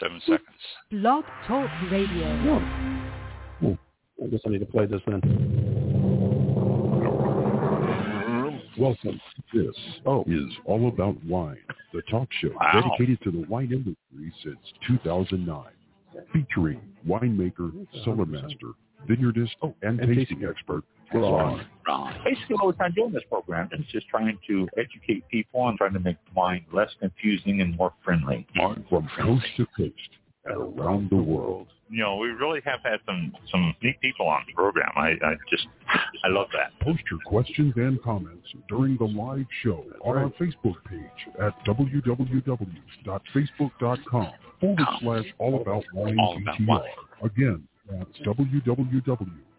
seven seconds. Blog Talk Radio. Yeah. Oh, I guess I need to play this then. Welcome. This Oh. is All About Wine, the talk show Wow. dedicated to the wine industry since 2009, featuring winemaker, cellar master, vineyardist, Oh, and and tasting tasting expert Ron. Ron. Ron. Basically, what we're trying to do in this program is just trying to educate people and trying to make wine less confusing and more friendly. More From coast to coast around the world. You know, we really have had some some neat people on the program. I, I just I love that. Post your questions and comments during the live show on our Facebook page at www.facebook.com forward slash all about wine All About GTR. Wine. Again, that's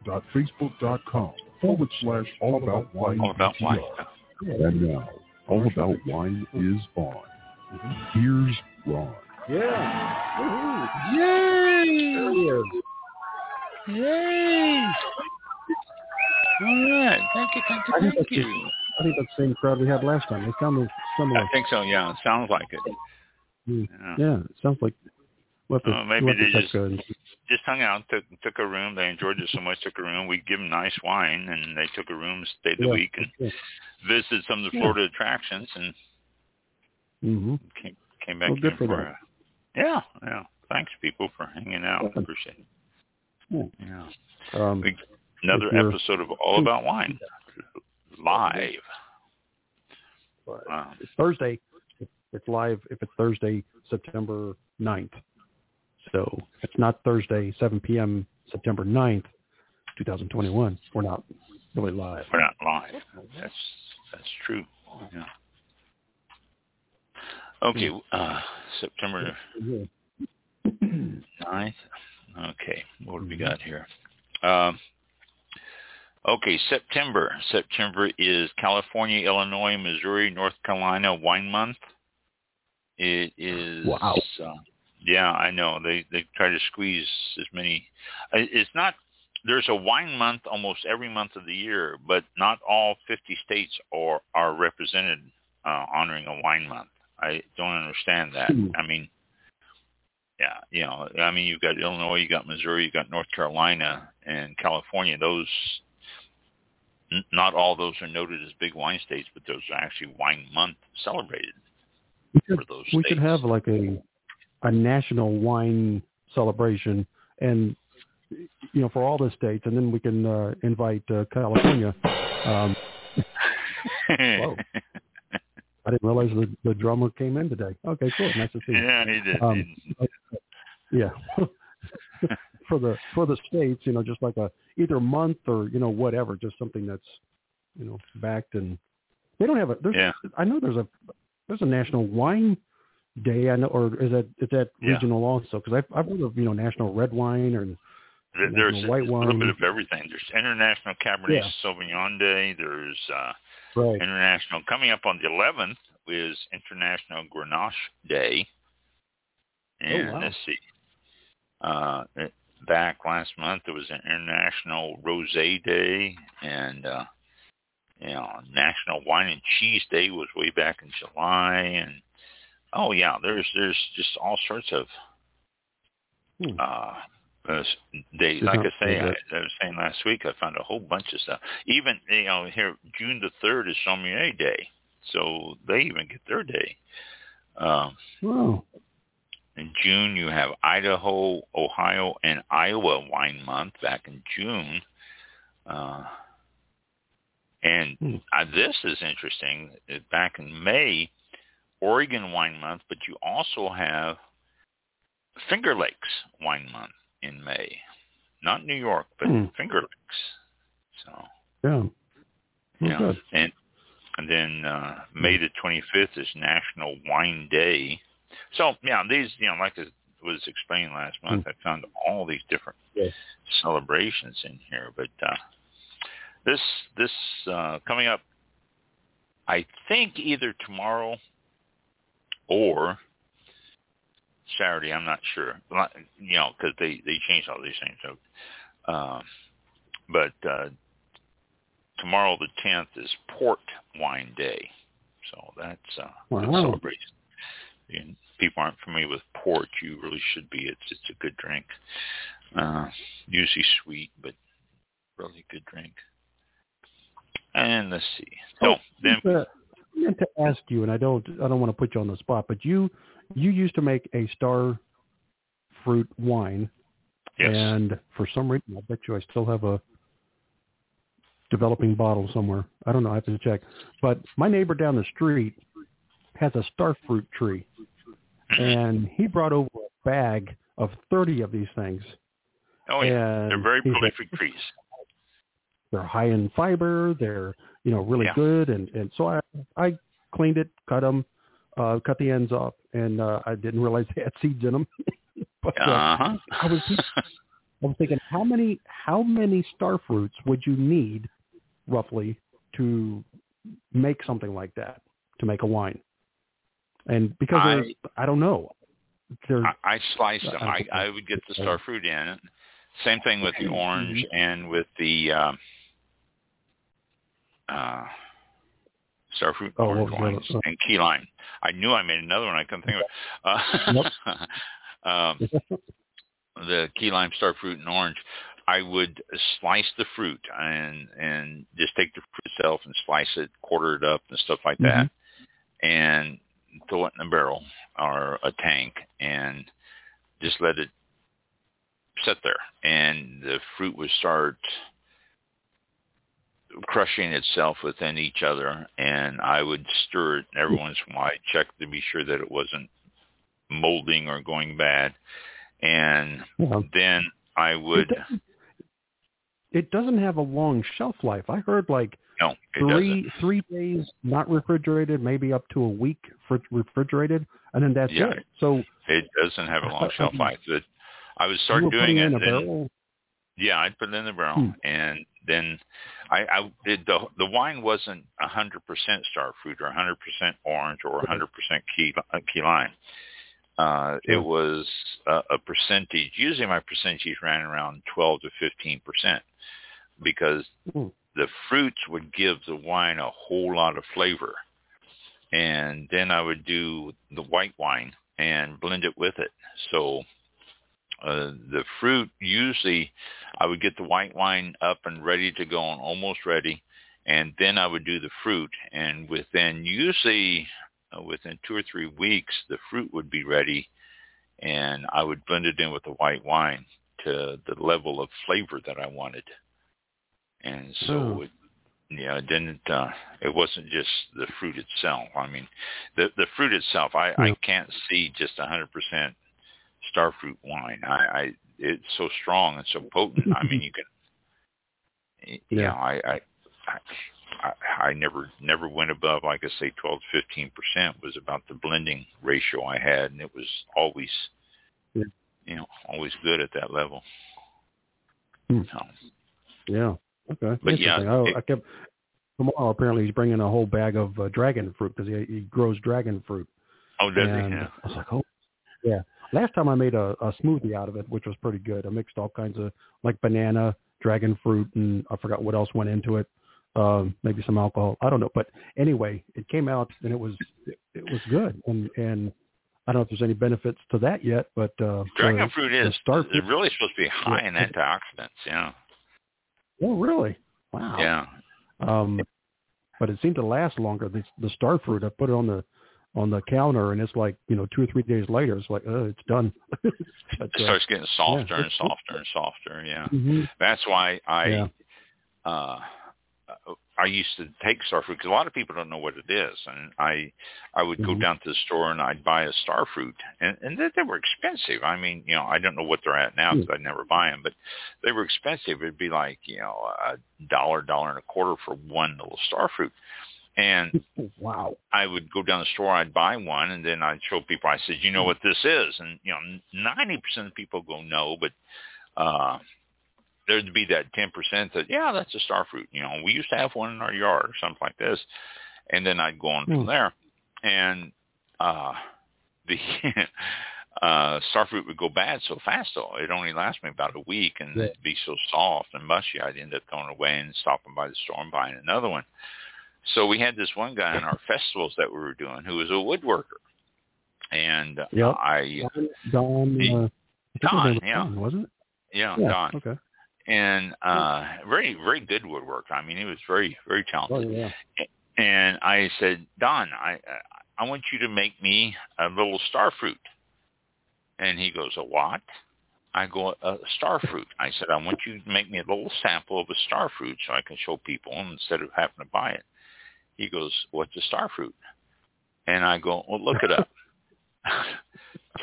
www.facebook.com forward slash all about wine All about wine. And now, All About Wine is on. Here's Ron. Yeah. Yay! There he is. Yay! All right. Thank you, thank you, I think thank that's you. I think that's the same crowd we had last time. They sounded similar. I think so. Yeah, it sounds like it. Mm. Yeah. Yeah, it sounds like. We'll have to, Uh, maybe we'll they just- Just hung out, took took a room. They enjoyed it so much, took a room. We give them nice wine, and they took a room, stayed the yeah, week, and yeah. visited some of the Yeah. Florida attractions, and Mhm. came came back Well, in for for yeah, yeah. Thanks, people, for hanging out. Welcome. Appreciate it. Yeah. Yeah. Um, We- Another episode of All About Wine live. Wow. it's Thursday. It's live if it's Thursday, September 9th. So it's not Thursday, 7 p.m., September 9th, 2021. We're not really live. We're not live. That's that's true. Yeah. Okay. Uh, September 9th. Okay. What do we got here? Um, okay, September. September is California, Illinois, Missouri, North Carolina Wine Month. It is. Wow. Uh, yeah, I know. They they try to squeeze as many. It's not. There's a wine month almost every month of the year, but not all 50 states are are represented uh, honoring a wine month. I don't understand that. Hmm. I mean, yeah, you know, I mean, you've got Illinois, you got Missouri, you got North Carolina, and California. Those, n- not all those are noted as big wine states, but those are actually wine month celebrated We for those we states. could have like a a national wine celebration, and you know, for all the states, and then we can uh, invite uh, California. Um, Whoa. I didn't realize the, the drummer came in today. Okay, cool. Nice to see you. yeah, he did. Um, Yeah. for the for the states, you know, just like a either month or you know whatever, just something that's you know backed and they don't have a. There's, Yeah. I know there's a there's a national wine day. I know, or is that is that Yeah. regional also? Because I've I've heard of you know national red wine or There- There's white a little bit of everything. There's International Cabernet Yeah. Sauvignon Day. There's uh, right. International coming up on the 11th is International Grenache Day. And Oh, wow. let's see. Uh, it- back last month there was an International Rosé Day, and uh, you know National Wine and Cheese Day was way back in July, and oh yeah, there's there's just all sorts of Hmm. uh, days. Did Like I say, I. I was saying last week, I found a whole bunch of stuff. Even you know here, June the third is Sommelier Day, so they even get their day. Um, Oh, in June, you have Idaho, Ohio, and Iowa Wine Month back in June. Uh, and Hmm. uh, this is interesting. Back in May, Oregon Wine Month, but you also have Finger Lakes Wine Month in May. Not New York, but Hmm. Finger Lakes. So yeah. Well, yeah, and and then uh, May the 25th is National Wine Day. So yeah, these you know like it was explained last month, I found all these different Yes. celebrations in here. But uh, this this uh, coming up, I think either tomorrow or Saturday. I'm not sure. You know, because they they changed all these things. So, um, but uh, tomorrow the 10th is Port Wine Day. So that's uh, Wow. good celebration. and people aren't familiar with port, you really should be. It's it's a good drink. Uh, usually sweet, but really good drink. And let's see. So Oh, then, meant to ask you, and I don't, I don't want to put you on the spot, but you, you used to make a star fruit wine, yes, and for some reason, I bet you I still have a developing bottle somewhere. I don't know. I have to check. But my neighbor down the street has a star fruit tree, and he brought over a bag of thirty of these things. oh yeah, and they're very he said, trees. they're high in fiber. They're you know really Yeah. good, and and so I I cleaned it, cut them, uh, cut the ends off, and uh, I didn't realize they had seeds in them. but uh, Uh huh. I was I was thinking how many how many star fruits would you need roughly to make something like that to make a wine? And because I- I don't know. There's I, I slice them. I, I- I would get the star fruit in. Same thing with the orange and with the um, uh, star fruit Oh, orange what was wines the other- and key lime. I knew I made another one. I couldn't think of it. Uh, um, the key lime, star fruit, and orange. I would slice the fruit and and just take the fruit itself and slice it, quarter it up, and stuff like that, and throw it in a barrel or a tank and just let it sit there. And the fruit would start crushing itself within each other, and I would stir it every once in a while, check to be sure that it wasn't molding or going bad, and then I would. It doesn't, it doesn't have a long shelf life. I heard like No, three doesn't. three days not refrigerated, maybe up to a week fr- refrigerated, and then that's Yeah. it. So It doesn't have a long shelf life. But I would start doing it it. in a then- barrel. Yeah, I'd put it in the barrel, Hmm. and then I, I it, the the wine wasn't a hundred percent star fruit or a hundred percent orange or a hundred percent key uh, key lime. Uh, It was a, a percentage. Usually, my percentages ran around twelve to fifteen percent because Hmm. the fruits would give the wine a whole lot of flavor, and then I would do the white wine and blend it with it. So uh, the fruit usually I would get the white wine up and ready to go and almost ready, and then I would do the fruit. And within usually uh, within two or three weeks, the fruit would be ready, and I would blend it in with the white wine to the level of flavor that I wanted. And so, Oh. it, yeah, it didn't. Uh, it wasn't just the fruit itself. I mean, the the fruit itself. I I can't see just a hundred percent star fruit wine. I, I it's so strong and so potent. I mean, you can, you Yeah. know, I, I I I never never went above like I say twelve to fifteen percent was about the blending ratio I had, and it was always, Yeah. you know, always good at that level. Hmm. So, Yeah. Okay. But yeah, I, it- I kept tomorrow. Apparently, he's bringing a whole bag of uh, dragon fruit because he, he grows dragon fruit. oh, does he? Yeah. I was like, oh, yeah. Last time I made a, a smoothie out of it, which was pretty good. I mixed all kinds of like banana, dragon fruit, and I forgot what else went into it. Um, maybe some alcohol. I don't know. But anyway, it came out and it was it, it was good. And and I don't know if there's any benefits to that yet, but uh, Dragon fruit is star it's really supposed to be high Yeah. in antioxidants. Yeah. Oh, really? Wow. Yeah. Um, but it seemed to last longer. The, the star fruit, I put it on the on the counter, and it's like you know two or three days later, it's like, oh, it's done. but, It uh, starts getting softer and softer and softer. Yeah. mhm. That's why I Yeah. uh I used to take star fruit because a lot of people don't know what it is, and I I would go Mhm. down to the store and I'd buy a star fruit, and and they, they were expensive. I mean, you know, I don't know what they're at now because I never buy them, but they were expensive. It'd be like you know a dollar, dollar and a quarter for one little star fruit, and wow. I would go down the store, I'd buy one, and then I'd show people. I said, "You know what this is?" And you know, ninety percent of people go, "No," but uh, there'd be that ten percent that, "Yeah, that's a star fruit." You know, we used to have one in our yard or something like this, and then I'd go on Hmm. from there, and uh, the uh, star fruit would go bad so fast. Though it only lasted me about a week, and Yeah. it'd be so soft and mushy, I'd end up throwing away and stopping by the store and buying another one. So we had this one guy in our festivals that we were doing who was a woodworker. and uh, Yep. I Don. He- Uh, I think his Don, yeah. Don, wasn't it? yeah, Yeah. Don Okay. and uh very very good woodworker. I mean, he was very very talented. Oh yeah. And I said, Don, I I want you to make me a little star fruit. And he goes, a what? I go, a star fruit. I said, I want you to make me a little sample of a star fruit so I can show people instead of having to buy it. He goes, what's a star fruit? And I go, well, look it up.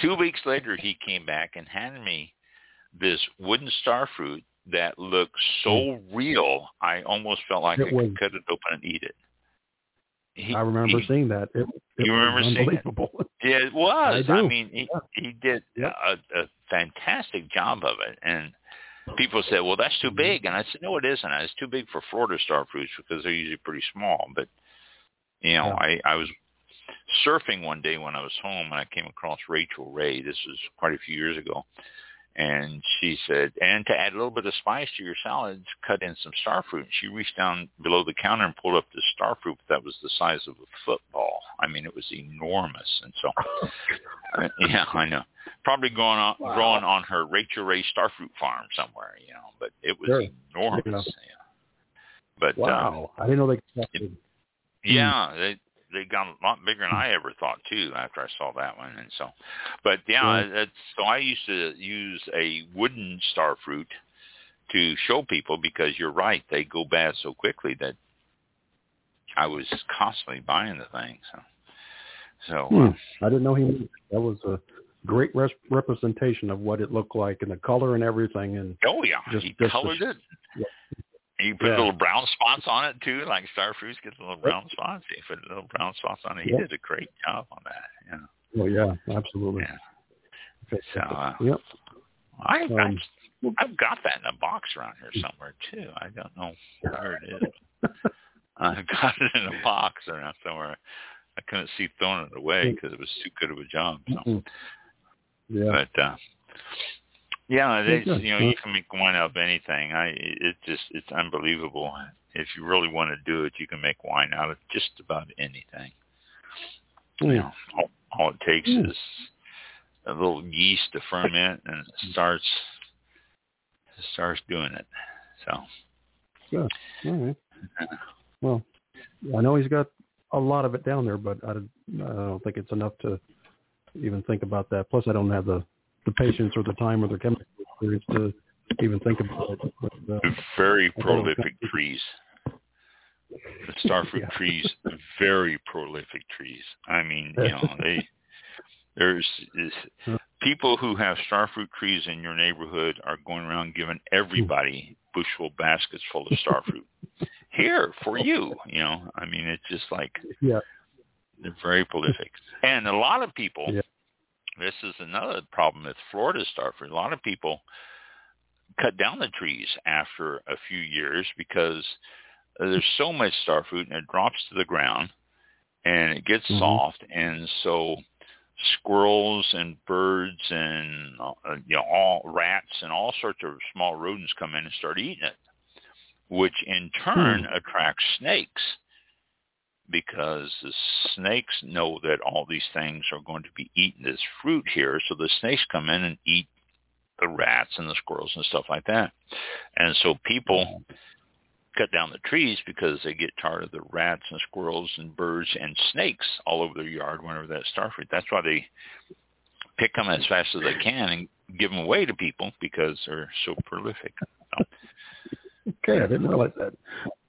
Two weeks later, he came back and handed me this wooden star fruit that looked so real, I almost felt like It I was- could cut it open and eat it. He- I remember he- seeing that. It, it You was remember seeing it? Yeah, it was. I I, mean, he, Yeah. he did Yep. a, a fantastic job of it. And people said, well, that's Mm-hmm. too big. And I said, no, it isn't. It's too big for Florida star fruits because they're usually pretty small. But, you know, Yeah. I, I was surfing one day when I was home and I came across Rachael Ray. This was quite a few years ago. And she said, and to add a little bit of spice to your salads, cut in some star fruit. And she reached down below the counter and pulled up this star fruit that was the size of a football. I mean, it was enormous. And so, uh, yeah, I know. Probably growing on, Wow. growing on her Rachael Ray star fruit farm somewhere, you know, but it was Sure. enormous. Yeah. But, uh, Wow. I didn't know they. Could, yeah, they they got a lot bigger than I ever thought too. After I saw that one, and so, but yeah, Yeah. that's so I used to use a wooden star fruit to show people because you're right, they go bad so quickly that I was constantly buying the thing. So, so Hmm. I didn't know he. That was a great res- representation of what it looked like and the color and everything. And oh yeah, Just- he just colored the- it. yeah. You put Yeah. little brown spots on it too, like star fruits get the little brown spots. You put little brown spots on it. He did a great job on that. Yeah. oh yeah, absolutely. Yeah. So, uh, yep. I, Um, I've, I've got that in a box around here somewhere too. I don't know where it is. I've got it in a box around somewhere. I couldn't see throwing it away because it was too good of a job. So, Mhm. Yeah. but uh, yeah, they, you know, you can make wine out of anything. I, it just, it's unbelievable. If you really want to do it, you can make wine out of just about anything. You know, all, all it takes is a little yeast to ferment, and it starts it starts doing it. So All right. Well, I know he's got a lot of it down there, but I don't, I don't think it's enough to even think about that. Plus, I don't have the the patience or the time or the chemical experience to even think about it. But, uh, very prolific trees. The starfruit Yeah. trees, very prolific trees. I mean, you know, they there's is, people who have starfruit trees in your neighborhood are going around giving everybody bushel baskets full of starfruit. Here for you, you know. I mean, it's just like yeah, they're very prolific. And a lot of people, Yeah. This is another problem with Florida starfruit. A lot of people cut down the trees after a few years because there's so much starfruit and it drops to the ground and it gets Mhm. soft and so squirrels and birds and uh, you know all rats and all sorts of small rodents come in and start eating it which in turn attracts snakes because the snakes know that all these things are going to be eating this fruit here so the snakes come in and eat the rats and the squirrels and stuff like that and so people mm-hmm. cut down the trees because they get tired of the rats and squirrels and birds and snakes all over their yard whenever that starfruit. That's why they pick them as fast as they can and give them away to people because they're so prolific. So, okay, I didn't realize that.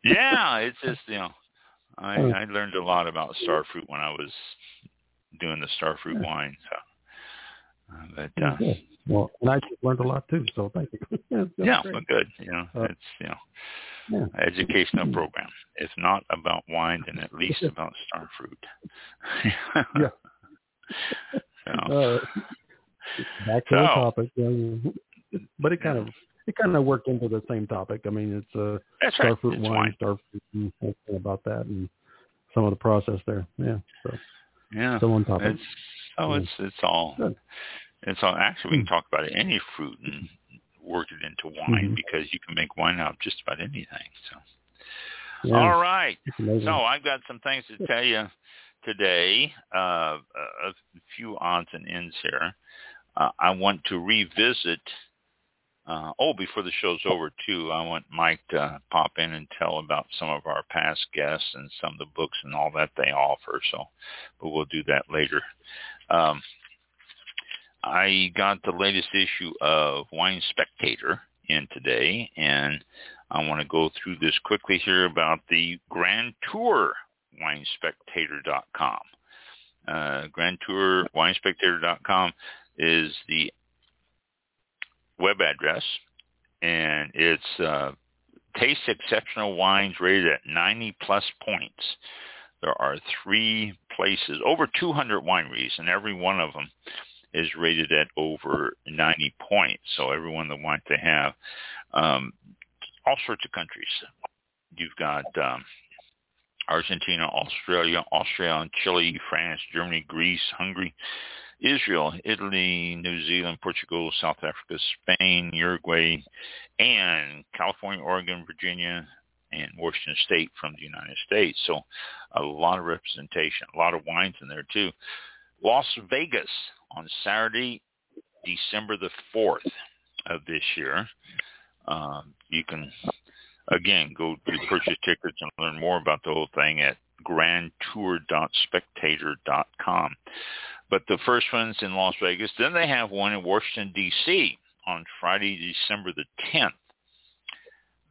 yeah, it's just you know, I. I learned a lot about starfruit when I was doing the starfruit wine. So, uh, but uh, Yeah. Well, and I learned a lot too, so thank you. yeah, that's yeah, great. well, good. You know, Uh, it's you know, yeah. educational program. If not about wine, then at least about starfruit. Yeah. So, Uh, back to the topic, but it kind of it kind of worked into the same topic. I mean, it's uh, that's starfruit It's wine, wine. starfruit, and about that, and some of the process there. Yeah, so Yeah. still on topic. It's oh, it's it's all Good. it's all. Actually, we Hmm. can talk about any fruit and work it into wine Mhm. because you can make wine out of just about anything. So, Yeah, all right. So I've got some things to tell you today, uh, a few odds and ends here. Uh, I want to revisit. Uh, oh, before the show's over, too, I want Mike to pop in and tell about some of our past guests and some of the books and all that they offer. So, but we'll do that later. Um, I got the latest issue of Wine Spectator in today, and I want to go through this quickly here about the Grand Tour winespectator.com. Uh, Grand Tour winespectator.com is the web address, and it's uh, taste exceptional wines rated at 90 plus points. There are three places, over 200 wineries, and every one of them is rated at over 90 points. So everyone that wants to have um, all sorts of countries. You've got um, Argentina, Australia, Austria, Chile, France, Germany, Greece, Hungary, Israel, Italy, New Zealand, Portugal, South Africa, Spain, Uruguay, and California, Oregon, Virginia, and Washington State from the United States. So a lot of representation, a lot of wines in there too. Las Vegas on Saturday, December the 4th of this year. Um, you can, again, go to purchase tickets and learn more about the whole thing at grandtour.spectator.com. But the first one's in Las Vegas. Then they have one in Washington, D.C. on Friday, December the 10th.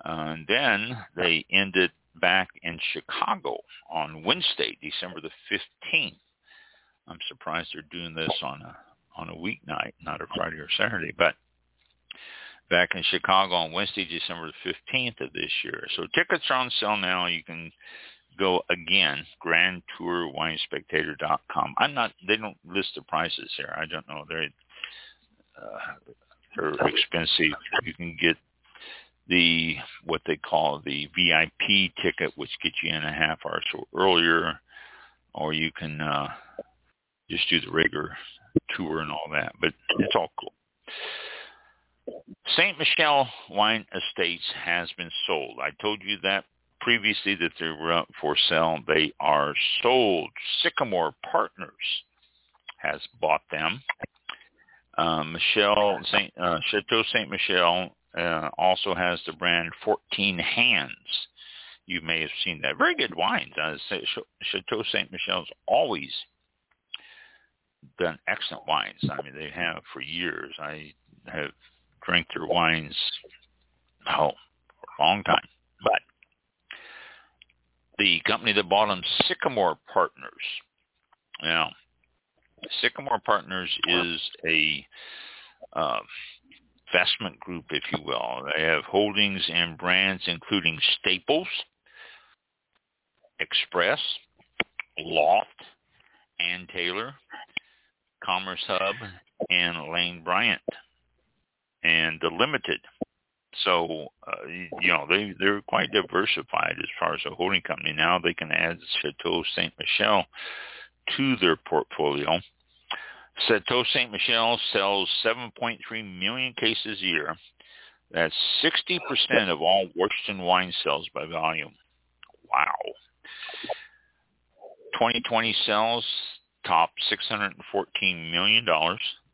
Uh, and then they ended back in Chicago on Wednesday, December the 15th. I'm surprised they're doing this on a on a weeknight, not a Friday or Saturday. But back in Chicago on Wednesday, December the 15th of this year. So tickets are on sale now. You can go again, grandtourwinespectator.com. I'm not, they don't list the prices here. I don't know. They're, uh, they're expensive. You can get the, what they call the VIP ticket, which gets you in a half hour or so earlier, or you can, uh, just do the regular tour and all that. But it's all cool. St. Michelle Wine Estates has been sold. I told you that previously that they were up for sale. They are sold. Sycamore Partners has bought them. Uh, Michelle Saint, uh, Chateau Saint Michelle uh, also has the brand 14 Hands. You may have seen that. Very good wines. Uh, Chateau Saint Michelle's always done excellent wines. I mean, they have for years. I have drank their wines, oh, for a long time. But the company that bought them, Sycamore Partners. Now, Sycamore Partners is a uh, investment group, if you will. They have holdings in brands including Staples, Express, Loft, Ann Taylor, Commerce Hub, and Lane Bryant, and the Limited. So, uh, you know, they, they're quite diversified as far as a holding company. Now they can add Chateau St. Michelle to their portfolio. Chateau St. Michelle sells 7.3 million cases a year. That's 60% of all Washington wine sales by volume. Wow. 2020 sales top $614 million.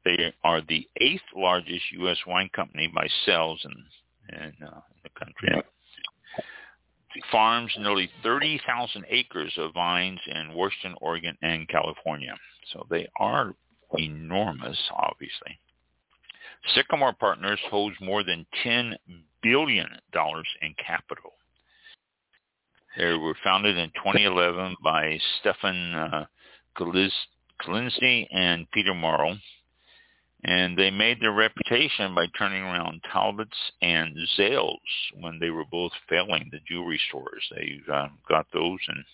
They are the eighth largest U.S. wine company by sales in, in, uh, the country. Farms nearly 30,000 acres of vines in Washington, Oregon, and California. So they are enormous, obviously. Sycamore Partners holds more than $10 billion in capital. They were founded in 2011 by Stefan uh, and Peter Morrow, and they made their reputation by turning around Talbots and Zales when they were both failing the jewelry stores. They uh, got those and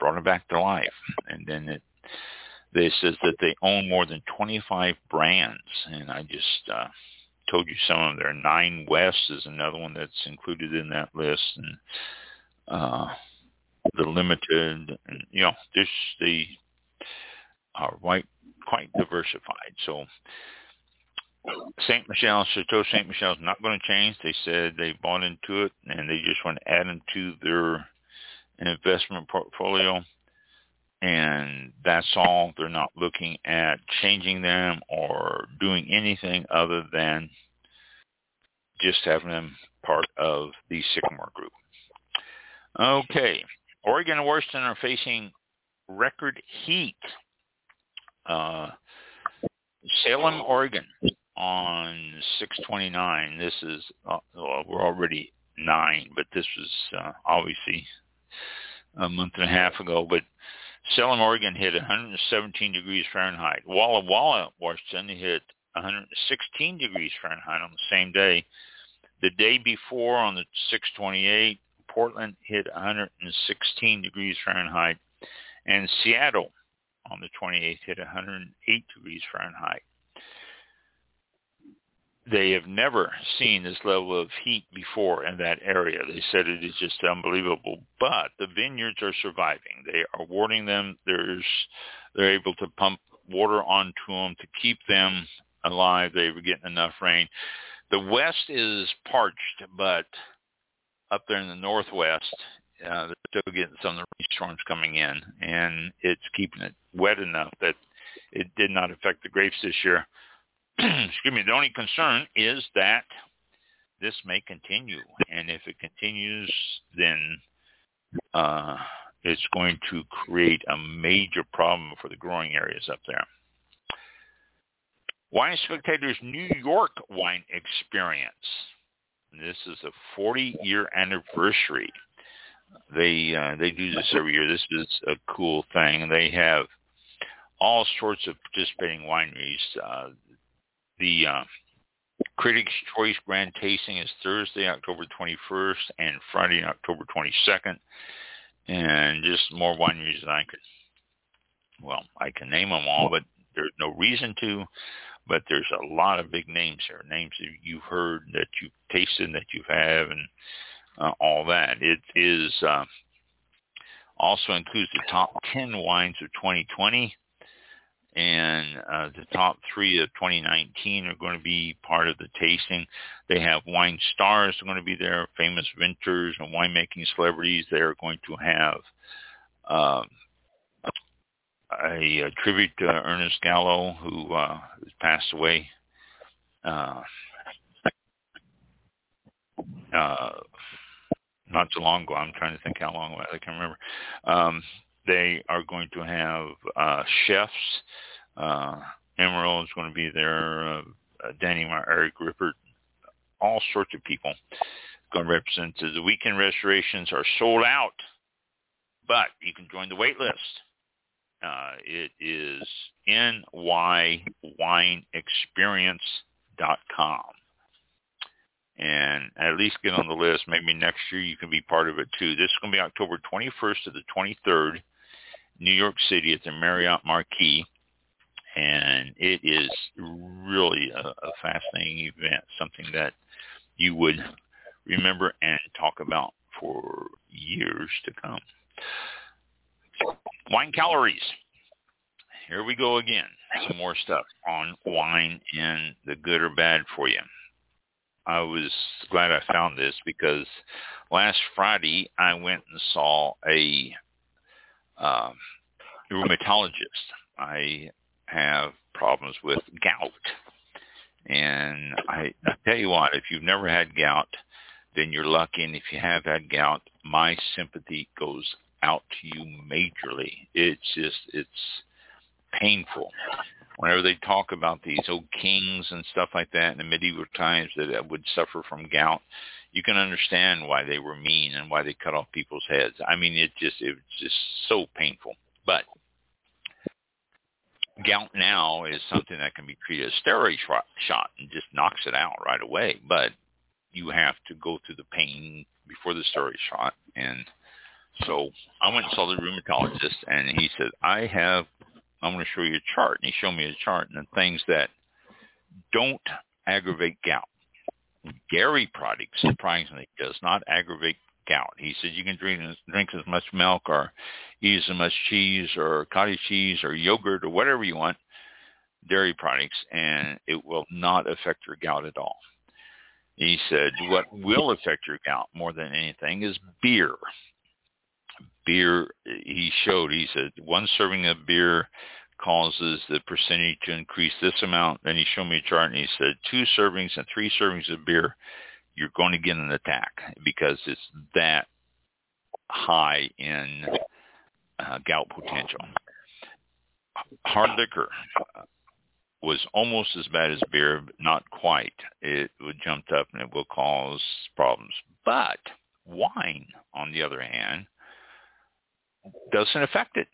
brought them back to life. And then it, they says that they own more than 25 brands, and I just uh, told you some of their Nine West is another one that's included in that list, and uh, the Limited, and you know, this the are quite quite diversified. So St. Michelle, Chateau St. Michelle is not going to change. They said they bought into it and they just want to add into their investment portfolio. and that's all. They're not looking at changing them or doing anything other than just having them part of the Sycamore Group. Okay. Oregon and Washington are facing record heat. Uh, Salem, Oregon on 629. This is, uh, well, we're already nine, but this was uh, obviously a month and a half ago. But Salem, Oregon hit 117 degrees Fahrenheit. Walla Walla, Washington hit 116 degrees Fahrenheit on the same day. The day before on the 628, Portland hit 116 degrees Fahrenheit. And Seattle on the 28th hit 108 degrees Fahrenheit they have never seen this level of heat before in that area. They said it is just unbelievable. But the vineyards are surviving. They are watering them. There's they're able to pump water onto them to keep them alive. They were getting enough rain. The west is parched, but up there in the northwest, uh, they're still getting some of the rainstorms coming in, and it's keeping it wet enough that it did not affect the grapes this year. excuse me, the only concern is that this may continue. And if it continues, then uh, it's going to create a major problem for the growing areas up there. Wine Spectator's New York wine experience. This is a 40-year anniversary. They uh, they do this every year. This is a cool thing. They have all sorts of participating wineries. Uh, the uh, Critics' Choice Grand Tasting is Thursday, October 21st, and Friday, October 22nd. And just more wineries than I could. Well, I can name them all, but there's no reason to. But there's a lot of big names here, names that you've heard, that you've tasted, that you have, and uh, all that. It is uh, also includes the top 10 wines of 2020 and uh, the top three of 2019 are going to be part of the tasting. They have wine stars are going to be there, famous vintners and winemaking celebrities. They are going to have um, a, a, tribute to Ernest Gallo, who uh, passed away uh, uh, not too long ago. I'm trying to think how long ago. I can't remember. Um, they are going to have uh, chefs. Uh, Emeril is going to be there. Uh, Danny Meyer, Eric Ripert, all sorts of people going to represent. The weekend restorations are sold out, but you can join the wait list. Uh, it is nywineexperience.com. And at least get on the list. Maybe next year you can be part of it too. This is going to be October 21st to the 23rd New York City at the Marriott Marquis, and it is really a, a fascinating event, something that you would remember and talk about for years to come. Wine calories. Here we go again. Some more stuff on wine and the good or bad for you. I was glad I found this because last Friday I went and saw a um, rheumatologist. I have problems with gout. And I, I tell you what, if you've never had gout, then you're lucky. And if you have had gout, my sympathy goes out to you majorly. It's just, it's painful. Whenever they talk about these old kings and stuff like that in the medieval times that would suffer from gout, you can understand why they were mean and why they cut off people's heads. I mean, it just it was just so painful. But gout now is something that can be treated as steroid shot and just knocks it out right away. But you have to go through the pain before the steroid shot. And so I went and saw the rheumatologist, and he said, I have, I'm going to show you a chart. And he showed me a chart and the things that don't aggravate gout dairy products surprisingly does not aggravate gout. He said you can drink drink as much milk or eat as much cheese or cottage cheese or yogurt or whatever you want, dairy products, and it will not affect your gout at all. He said what will affect your gout more than anything is beer. Beer he showed. He said one serving of beer causes the percentage to increase this amount. Then he showed me a chart and he said two servings and three servings of beer, you're going to get an attack because it's that high in uh, gout potential. Hard liquor was almost as bad as beer, but not quite. It would jump up and it will cause problems. But wine, on the other hand, doesn't affect it.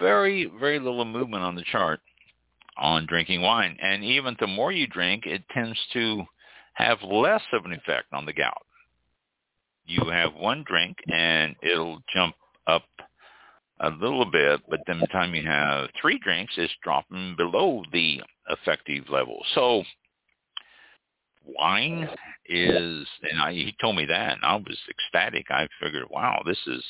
Very, very little movement on the chart on drinking wine. And even the more you drink, it tends to have less of an effect on the gout. You have one drink and it'll jump up a little bit, but then the time you have three drinks, it's dropping below the effective level. So wine is, and I, he told me that, and I was ecstatic. I figured, wow, this is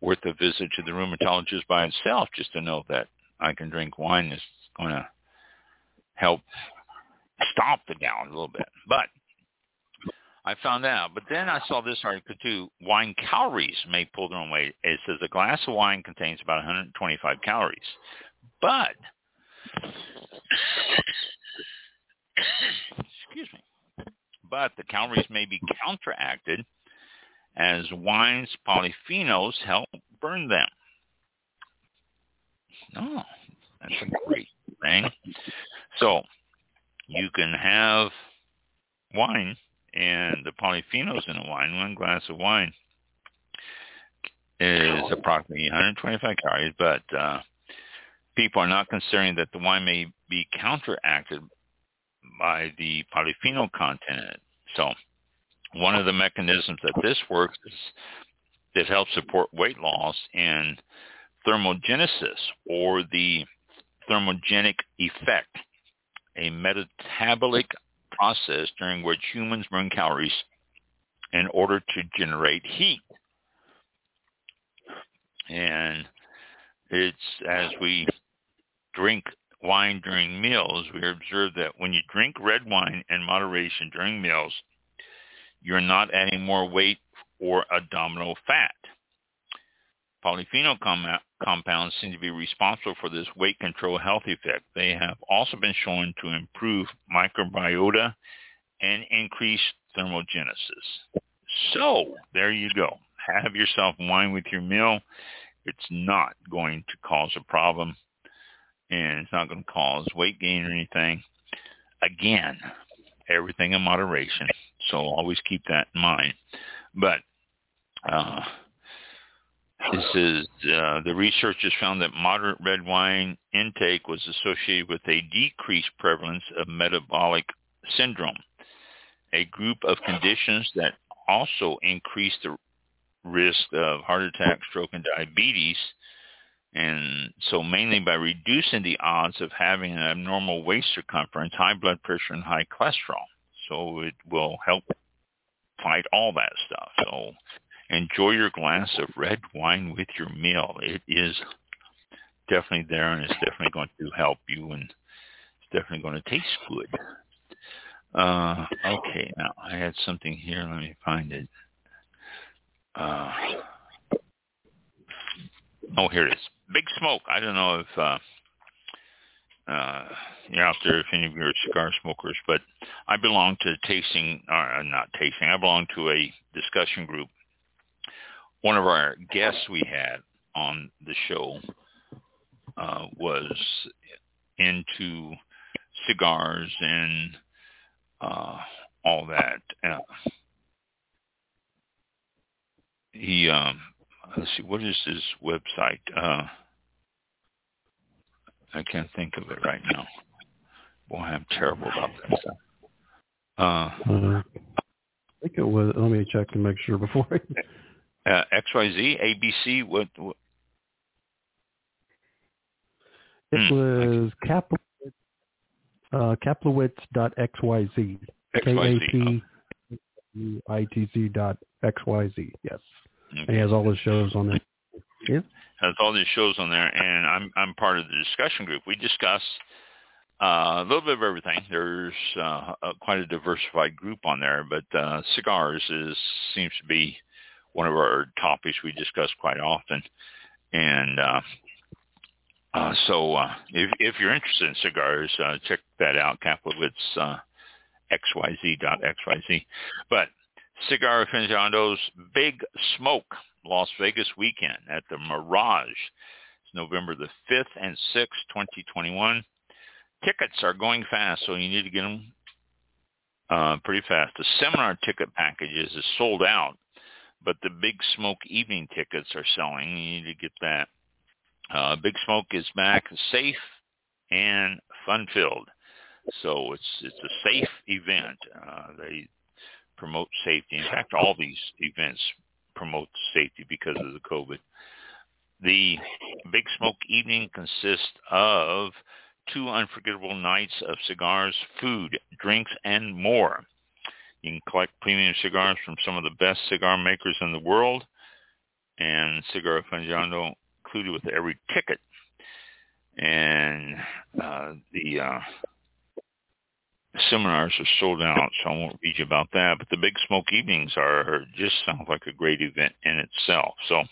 worth a visit to the rheumatologist by itself just to know that I can drink wine is going to help stop the gout a little bit. But I found out. But then I saw this article too. Wine calories may pull their own weight. It says a glass of wine contains about 125 calories. But excuse me. But the calories may be counteracted as wine's polyphenols help burn them. Oh, that's a great thing. So you can have wine and the polyphenols in a wine, one glass of wine is approximately 125 calories, but uh, people are not considering that the wine may be counteracted by the polyphenol content. So one of the mechanisms that this works is that helps support weight loss in thermogenesis or the thermogenic effect, a metabolic process during which humans burn calories in order to generate heat. And it's as we drink wine during meals, we observe that when you drink red wine in moderation during meals, you're not adding more weight or abdominal fat. Polyphenol com- compounds seem to be responsible for this weight control health effect. They have also been shown to improve microbiota and increase thermogenesis. So there you go. Have yourself wine with your meal. It's not going to cause a problem and it's not going to cause weight gain or anything. Again, everything in moderation. So always keep that in mind. But uh, this is uh, the researchers found that moderate red wine intake was associated with a decreased prevalence of metabolic syndrome, a group of conditions that also increase the risk of heart attack, stroke, and diabetes. And so mainly by reducing the odds of having an abnormal waist circumference, high blood pressure, and high cholesterol. So it will help fight all that stuff. So enjoy your glass of red wine with your meal. It is definitely there and it's definitely going to help you and it's definitely going to taste good. Uh, okay, now I had something here. Let me find it. Uh, oh, here it is. Big Smoke. I don't know if uh, uh, you're out there if any of you are cigar smokers, but I belong to tasting, or uh, not tasting, I belong to a discussion group one of our guests we had on the show uh, was into cigars and uh, all that. Uh, he, um, let's see, what is his website? Uh, I can't think of it right now. Boy, I'm terrible about that stuff. Uh, uh, I think it was. Let me check and make sure before. I, uh, XYZ, ABC, what? what? It hmm. was Kaplowitz, uh, Kaplowitz.xyz. K-A-P-I-T-Z dot X-Y-Z, yes. Okay. He has all his shows on there. Yeah. Has all these shows on there, and I'm I'm part of the discussion group. We discuss uh, a little bit of everything. There's uh, a, quite a diversified group on there, but uh, cigars is seems to be one of our topics we discuss quite often. And uh, uh, so uh, if, if you're interested in cigars, uh, check that out, Kaplowitz, uh, xyz.xyz. But Cigar Aficionado's Big Smoke Las Vegas weekend at the Mirage. It's November the 5th and 6th, 2021. Tickets are going fast, so you need to get them uh, pretty fast. The seminar ticket packages is sold out, but the Big Smoke evening tickets are selling. You need to get that. Uh, Big Smoke is back, safe and fun-filled. So it's it's a safe event. Uh, they promote safety. In fact, all these events promote safety because of the COVID. The Big Smoke evening consists of two unforgettable nights of cigars, food, drinks, and more. You can collect premium cigars from some of the best cigar makers in the world, and Cigar Aficionado included with every ticket. And uh, the uh, seminars are sold out, so I won't read you about that. But the Big Smoke evenings are just sounds like a great event in itself. So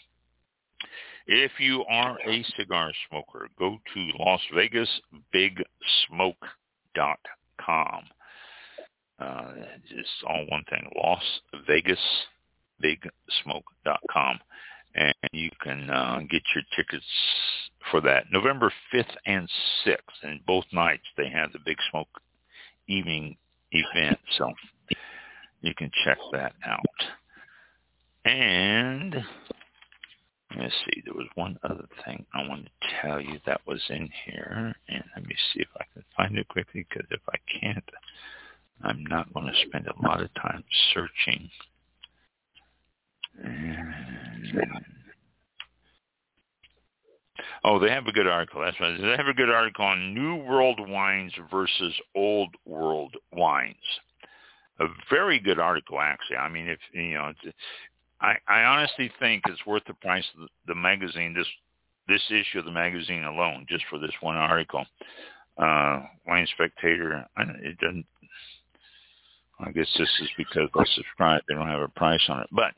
if you are a cigar smoker, go to Las Vegas BigSmoke.com. Uh, just all one thing, Las Vegas BigSmoke.com. And you can uh, get your tickets for that. November 5th and 6th, and both nights they have the Big Smoke evening event. So you can check that out. And let's see, there was one other thing I wanted to tell you that was in here. And let me see if I can find it quickly because if I can't, I'm not going to spend a lot of time searching. And Oh, they have a good article. That's right. They have a good article on New World wines versus Old World wines. A very good article, actually. I mean, if you know, I, I honestly think it's worth the price of the, the magazine. This this issue of the magazine alone, just for this one article. Uh, Wine Spectator. It doesn't. I guess this is because I subscribe. They don't have a price on it, but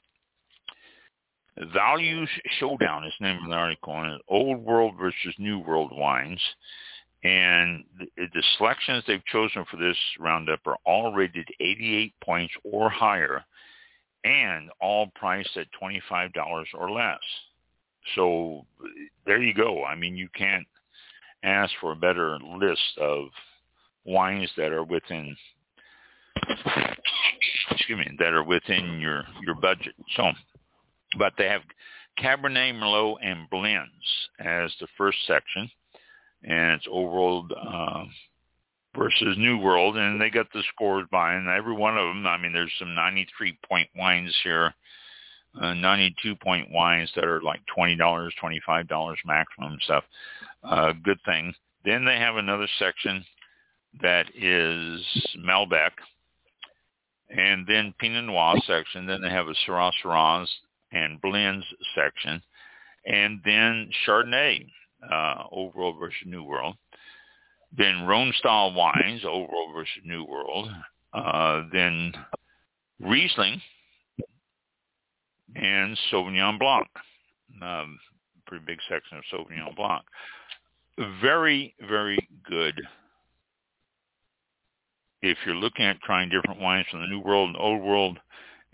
Values Showdown is the name of the article, and Old World versus New World wines. And the, the selections they've chosen for this roundup are all rated 88 points or higher, and all priced at $25 or less. So there you go. I mean, you can't ask for a better list of wines that are within excuse me that are within your your budget. So but they have Cabernet Merlot and blends as the first section, and it's Old World uh, versus New World, and they got the scores by, and every one of them. I mean, there's some 93 point wines here, uh, 92 point wines that are like twenty dollars, twenty five dollars maximum stuff. Uh, good thing. Then they have another section that is Malbec, and then Pinot Noir section. Then they have a Syrah Syrahs and blends section, and then Chardonnay, uh, World versus New World. Then Rhone style wines, World versus New World. Uh, then Riesling and Sauvignon Blanc. Um, pretty big section of Sauvignon Blanc. Very, very good if you're looking at trying different wines from the New World and Old World,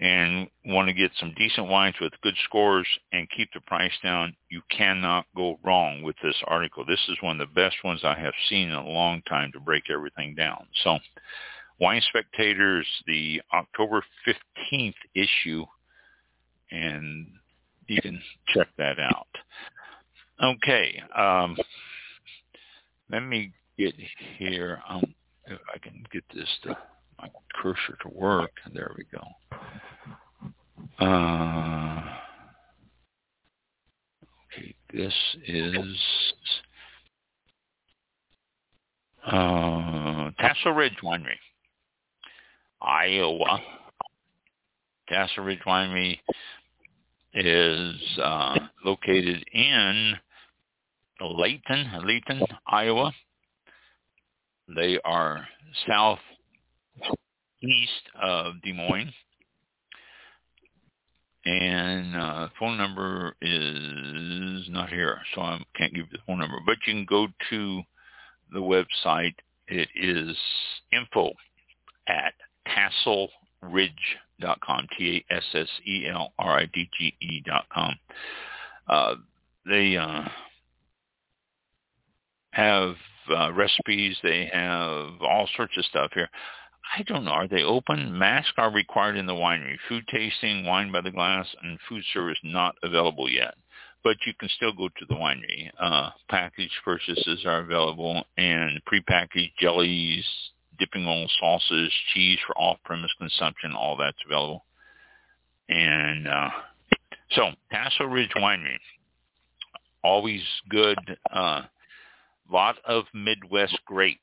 and want to get some decent wines with good scores and keep the price down, you cannot go wrong with this article. This is one of the best ones I have seen in a long time to break everything down. So Wine Spectators, the October 15th issue, and you can check that out. Okay. Um, let me get here. Um, if I can get this to my cursor to work. There we go. Uh, okay, this is uh, Tassel Ridge Winery, Iowa. Tassel Ridge Winery is uh, located in Leighton, Leighton, Iowa. They are southeast of Des Moines and uh, phone number is not here, so I can't give you the phone number. But you can go to the website. It is info at tasselridge.com, T-A-S-S-E-L-R-I-D-G-E dot com. Uh, they uh, have uh, recipes. They have all sorts of stuff here. I don't know. Are they open? Masks are required in the winery. Food tasting, wine by the glass, and food service not available yet. But you can still go to the winery. Uh, purchases are available, and prepackaged jellies, dipping oil sauces, cheese for off-premise consumption, all that's available. And uh, so, Tassel Ridge Winery, always good. Uh, lot of Midwest grapes,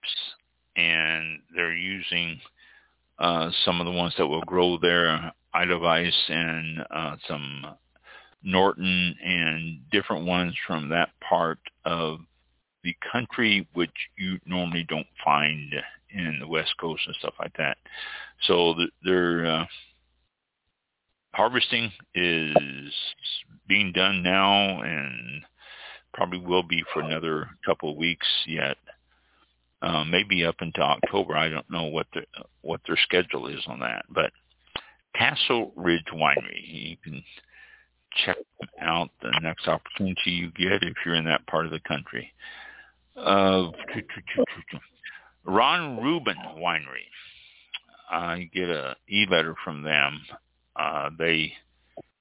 and they're using uh, some of the ones that will grow there, Edelweiss and uh, some Norton and different ones from that part of the country, which you normally don't find in the West Coast and stuff like that. So their uh, harvesting is being done now and probably will be for another couple of weeks yet. Uh, maybe up until October. I don't know what the what their schedule is on that. But Tassel Ridge Winery, you can check them out the next opportunity you get if you're in that part of the country. Uh, Ron Rubin Winery. I get a e-letter from them. Uh, they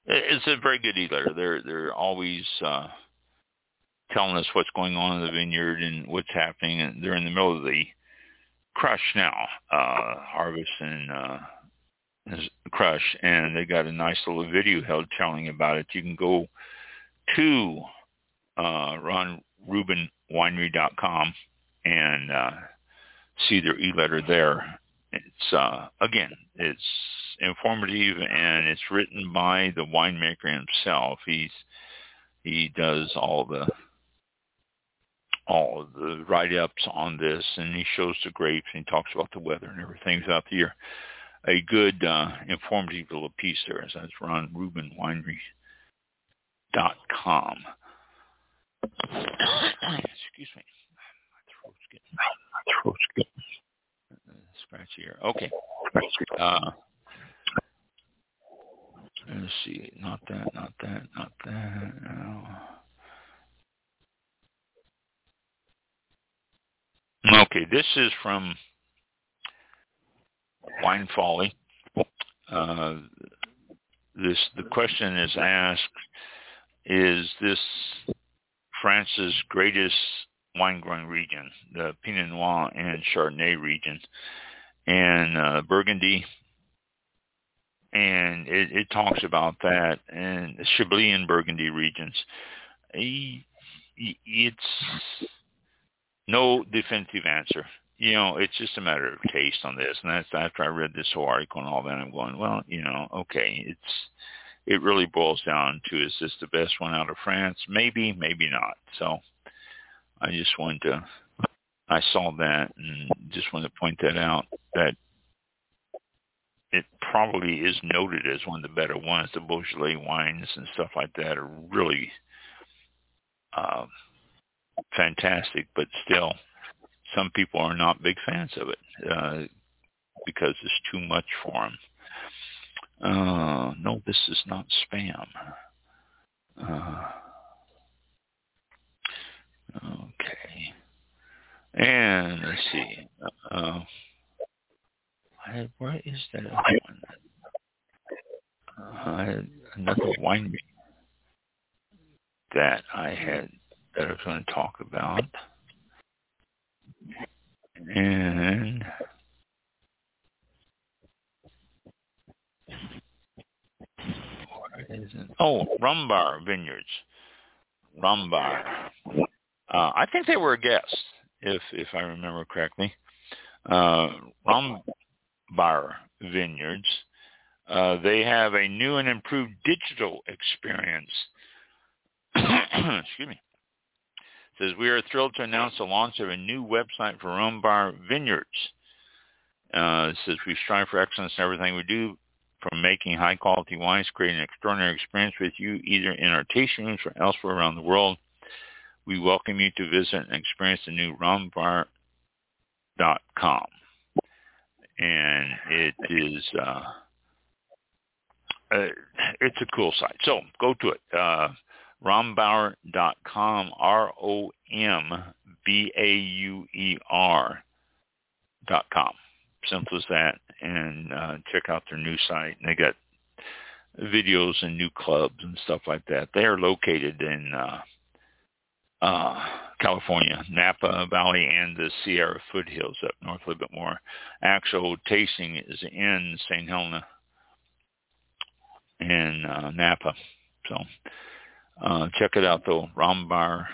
it's a very good e-letter. They're they're always uh, telling us what's going on in the vineyard and what's happening. And they're in the middle of the crush now, uh, harvest and uh, crush, and they got a nice little video held telling about it. You can go to uh, ronrubinwinery.com and uh, see their e-letter there. It's uh, again, it's informative and it's written by the winemaker himself. He's he does all the all the write-ups on this, and he shows the grapes and he talks about the weather and everything throughout the year. A good uh, informative little piece there. So that's Ron Rubin Winery dot com. Excuse me, my throat's getting my throat's getting scratchy here. Okay. Uh, let's see. Not that. Not that. Not that. No. Okay, this is from Wine Folly. Uh, this the question is asked: Is this France's greatest wine growing region, the Pinot Noir and Chardonnay region, and uh, Burgundy? And it, it, talks about that and Chablis and Burgundy regions. It's no definitive answer. You know, it's just a matter of taste on this. And that's after I read this whole article and all that, I'm going, well, you know, okay, it's it really boils down to is this the best one out of France? Maybe, maybe not. So I just wanted to I saw that and just wanted to point that out that it probably is noted as one of the better ones. The Beaujolais wines and stuff like that are really uh, fantastic, but still, some people are not big fans of it uh, because it's too much for them. Uh, no, this is not spam. Uh, okay. And let's see. Uh, I, where is that other one? Uh, another winery that I had that I was going to talk about. And Oh, Rombauer Vineyards. Rombauer. Uh, I think they were a guest, if if I remember correctly. Uh, Rombauer Vineyards. Uh, they have a new and improved digital experience. Excuse me says, we are thrilled to announce the launch of a new website for Rombauer Vineyards. Uh, says, we strive for excellence in everything we do. from making high-quality wines, creating an extraordinary experience with you, either in our tasting rooms or elsewhere around the world. We welcome you to visit and experience the new rombauer.com. And it is, uh, uh, it's a cool site. So go to it. Uh, rombauer.com, R-O-M-B-A-U-E-R dot com. Simple as that. And uh, check out their new site. And they got videos and new clubs and stuff like that. They are located in uh, uh, California, Napa Valley, and the Sierra foothills up north a little bit more. Actual tasting is in St. Helena in uh, Napa. So uh, check it out though, rombauer.com.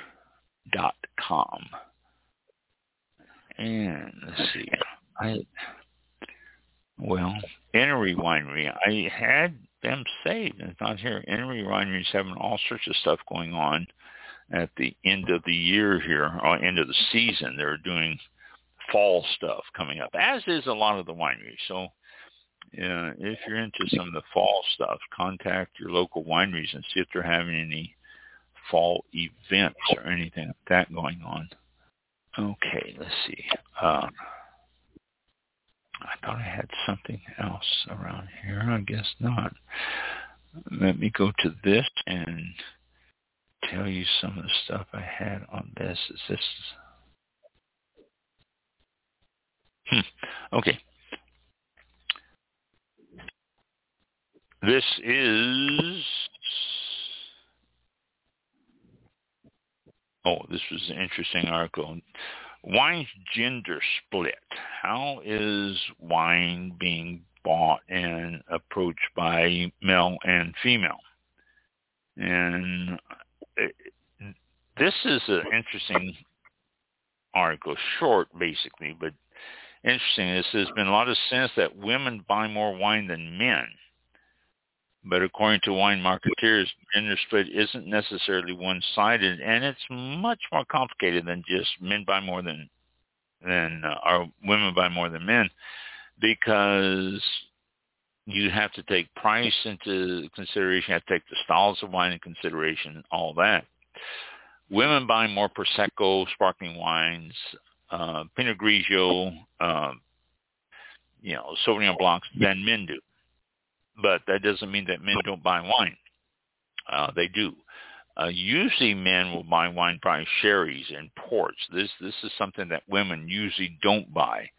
And let's see, I well, Enery Winery, I had them saved. It's not here. Enery Winery's having all sorts of stuff going on at the end of the year here, or end of the season. They're doing fall stuff coming up, as is a lot of the wineries. So uh, if you're into some of the fall stuff, contact your local wineries and see if they're having any fall events or anything like that going on. Okay, let's see. Um, I thought I had something else around here. I guess not. Let me go to this and tell you some of the stuff I had on this. Is this? Hmm. Okay. This is. Oh, this was an interesting article. Wine's gender split. How is wine being bought and approached by male and female? And uh, this is an interesting article, short basically, but interesting. This there's been a lot of sense that women buy more wine than men. But according to wine marketeers, gender split isn't necessarily one-sided, and it's much more complicated than just men buy more than than uh, or women buy more than men, because you have to take price into consideration, you have to take the styles of wine in consideration, all that. Women buy more prosecco, sparkling wines, uh, Pinot Grigio, uh, you know, Sauvignon Blancs than men do but that doesn't mean that men don't buy wine. Uh, they do. Uh, usually men will buy wine by sherries and ports. This this is something that women usually don't buy.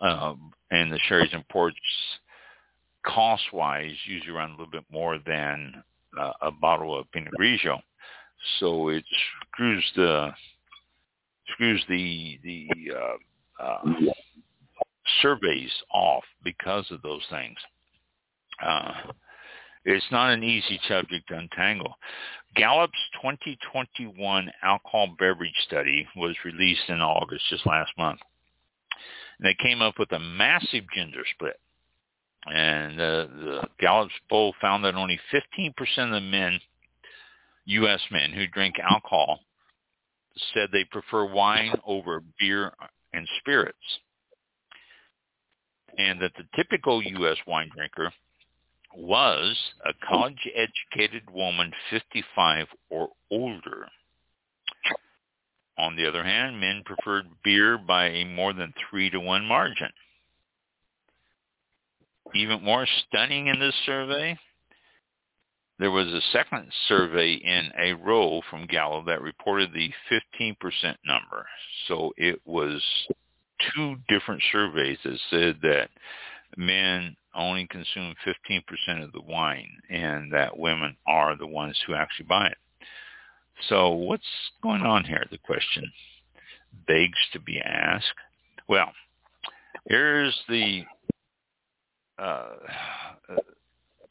Um, and the sherries and ports, cost-wise, usually around a little bit more than uh, a bottle of Pinot Grigio. So it screws the screws the the uh, uh, surveys off because of those things. Uh, it's not an easy subject to untangle. Gallup's 2021 alcohol beverage study was released in August, just last month. And they came up with a massive gender split. And uh, the Gallup's poll found that only 15% of the men, U.S. men who drink alcohol, said they prefer wine over beer and spirits. And that the typical U.S. wine drinker was a hmm. college-educated woman 55 or older. On the other hand, men preferred beer by a more than three to one margin. Even more stunning in this survey, there was a second survey in a row from Gallup that reported the 15% number. So it was two different surveys that said that men only consume 15% of the wine and that women are the ones who actually buy it. So what's going on here? The question begs to be asked. Well, here's the uh,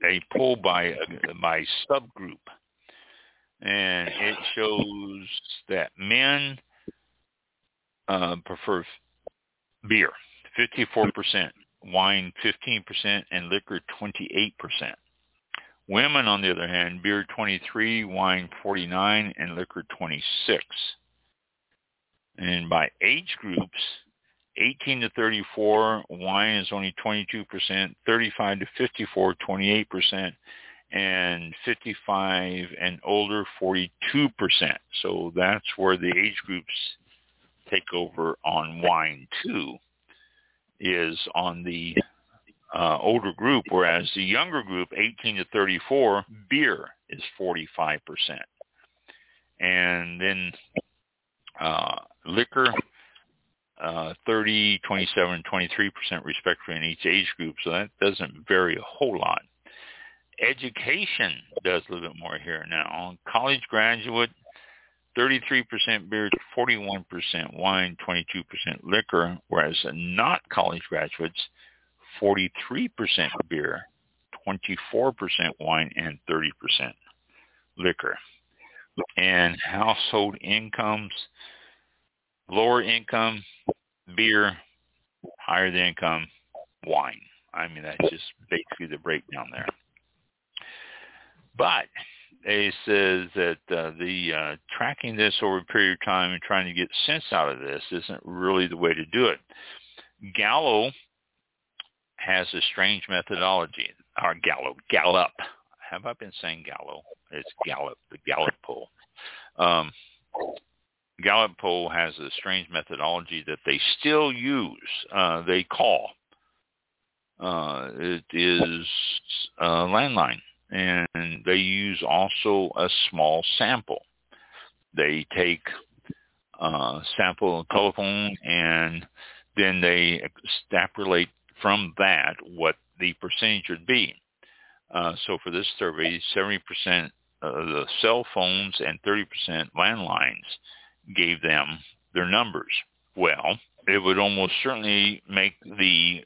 a poll by by subgroup, and it shows that men uh, prefer beer, 54% wine 15%, and liquor 28%. Women, on the other hand, beer 23, wine 49, and liquor 26. And by age groups, 18 to 34, wine is only 22%, 35 to 54, 28%, and 55 and older, 42%. So that's where the age groups take over on wine too, is on the uh, older group, whereas the younger group, 18 to 34, beer is 45%. And then uh, liquor, uh, 30, 27, 23% respectively in each age group. So that doesn't vary a whole lot. Education does a little bit more here now. On college graduate, 33% beer, 41% wine, 22% liquor, whereas not college graduates, 43% beer, 24% wine, and 30% liquor. And household incomes, lower income, beer, higher the income, wine. I mean, that's just basically the breakdown there. But it says that uh, the uh, tracking this over a period of time and trying to get sense out of this isn't really the way to do it. Gallo has a strange methodology, or Gallo, Gallup. Have I been saying Gallo? It's Gallup, the Gallup poll. Um, Gallup poll has a strange methodology that they still use. Uh, they call. Uh, it is a landline, and they use also a small sample. They take uh, sample of telephone, and then they extrapolate from that what the percentage would be. Uh, so for this survey, 70% of the cell phones and 30% landlines gave them their numbers. Well, it would almost certainly make the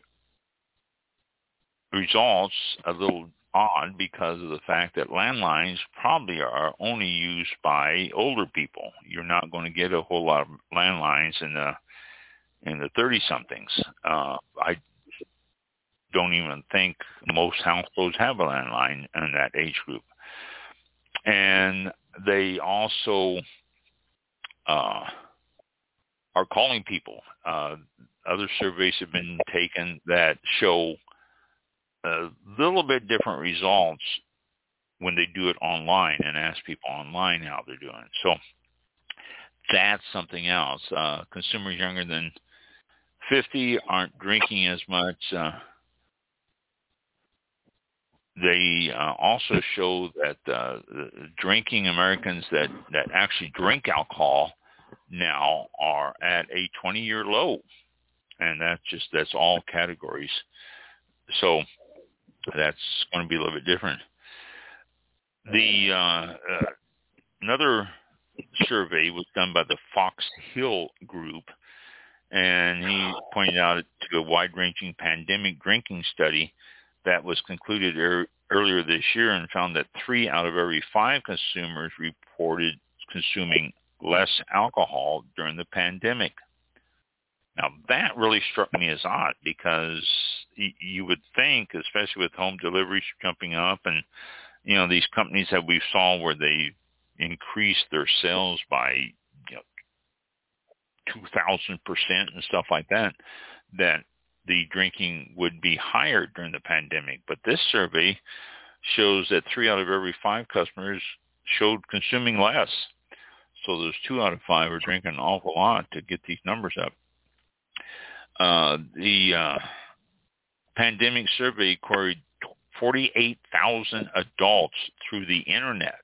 results a little odd because of the fact that landlines probably are only used by older people. You're not going to get a whole lot of landlines in the in the 30 somethings. Uh, I don't even think most households have a landline in that age group. And they also uh, are calling people. Uh, other surveys have been taken that show a little bit different results when they do it online and ask people online how they're doing. So that's something else. Uh, consumers younger than 50 aren't drinking as much. Uh, they uh, also show that uh, drinking Americans that, that actually drink alcohol now are at a 20-year low, and that's just that's all categories. So that's going to be a little bit different. The uh, uh, another survey was done by the Fox Hill Group, and he pointed out to a wide-ranging pandemic drinking study that was concluded er- earlier this year and found that three out of every five consumers reported consuming less alcohol during the pandemic. Now that really struck me as odd because you would think, especially with home deliveries jumping up and, you know, these companies that we saw where they increased their sales by, you know, 2,000% and stuff like that, that the drinking would be higher during the pandemic. But this survey shows that three out of every five customers showed consuming less. So those two out of five are drinking an awful lot to get these numbers up. Uh, the uh, pandemic survey queried 48,000 adults through the internet.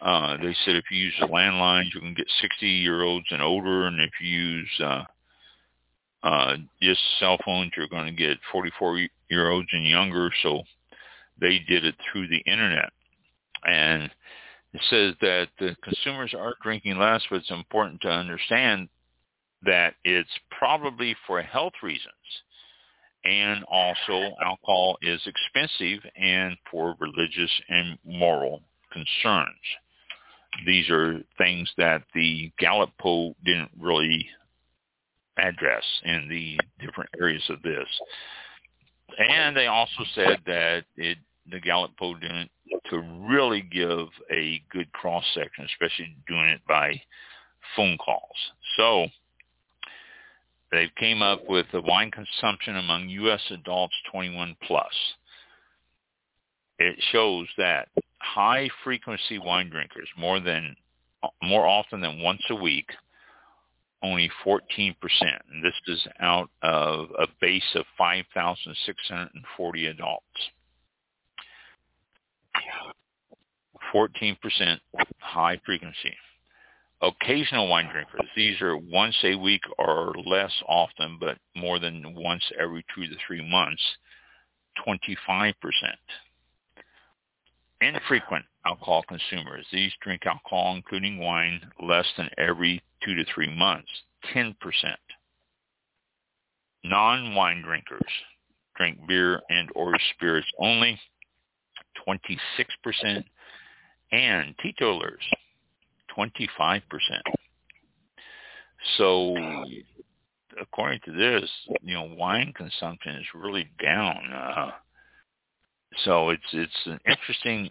Uh, they said if you use landlines, you can get 60-year-olds and older, and if you use uh, uh, just cell phones, you're going to get 44-year-olds and younger. So they did it through the internet. And it says that the consumers are drinking less, but it's important to understand that it's probably for health reasons. And also alcohol is expensive and for religious and moral concerns. These are things that the Gallup poll didn't really address in the different areas of this. And they also said that it, the Gallup poll didn't to really give a good cross section, especially doing it by phone calls. So they came up with the wine consumption among U.S. adults 21 plus. It shows that high frequency wine drinkers, more than more often than once a week, only 14%. And this is out of a base of 5,640 adults. 14% high frequency. Occasional wine drinkers, these are once a week or less often, but more than once every two to three months, 25%. Infrequent alcohol consumers, these drink alcohol, including wine, less than every two to three months, 10%. Non-wine drinkers drink beer and or spirits only, 26%, and teetotalers, 25%. So according to this, you know, wine consumption is really down. Uh, so it's it's an interesting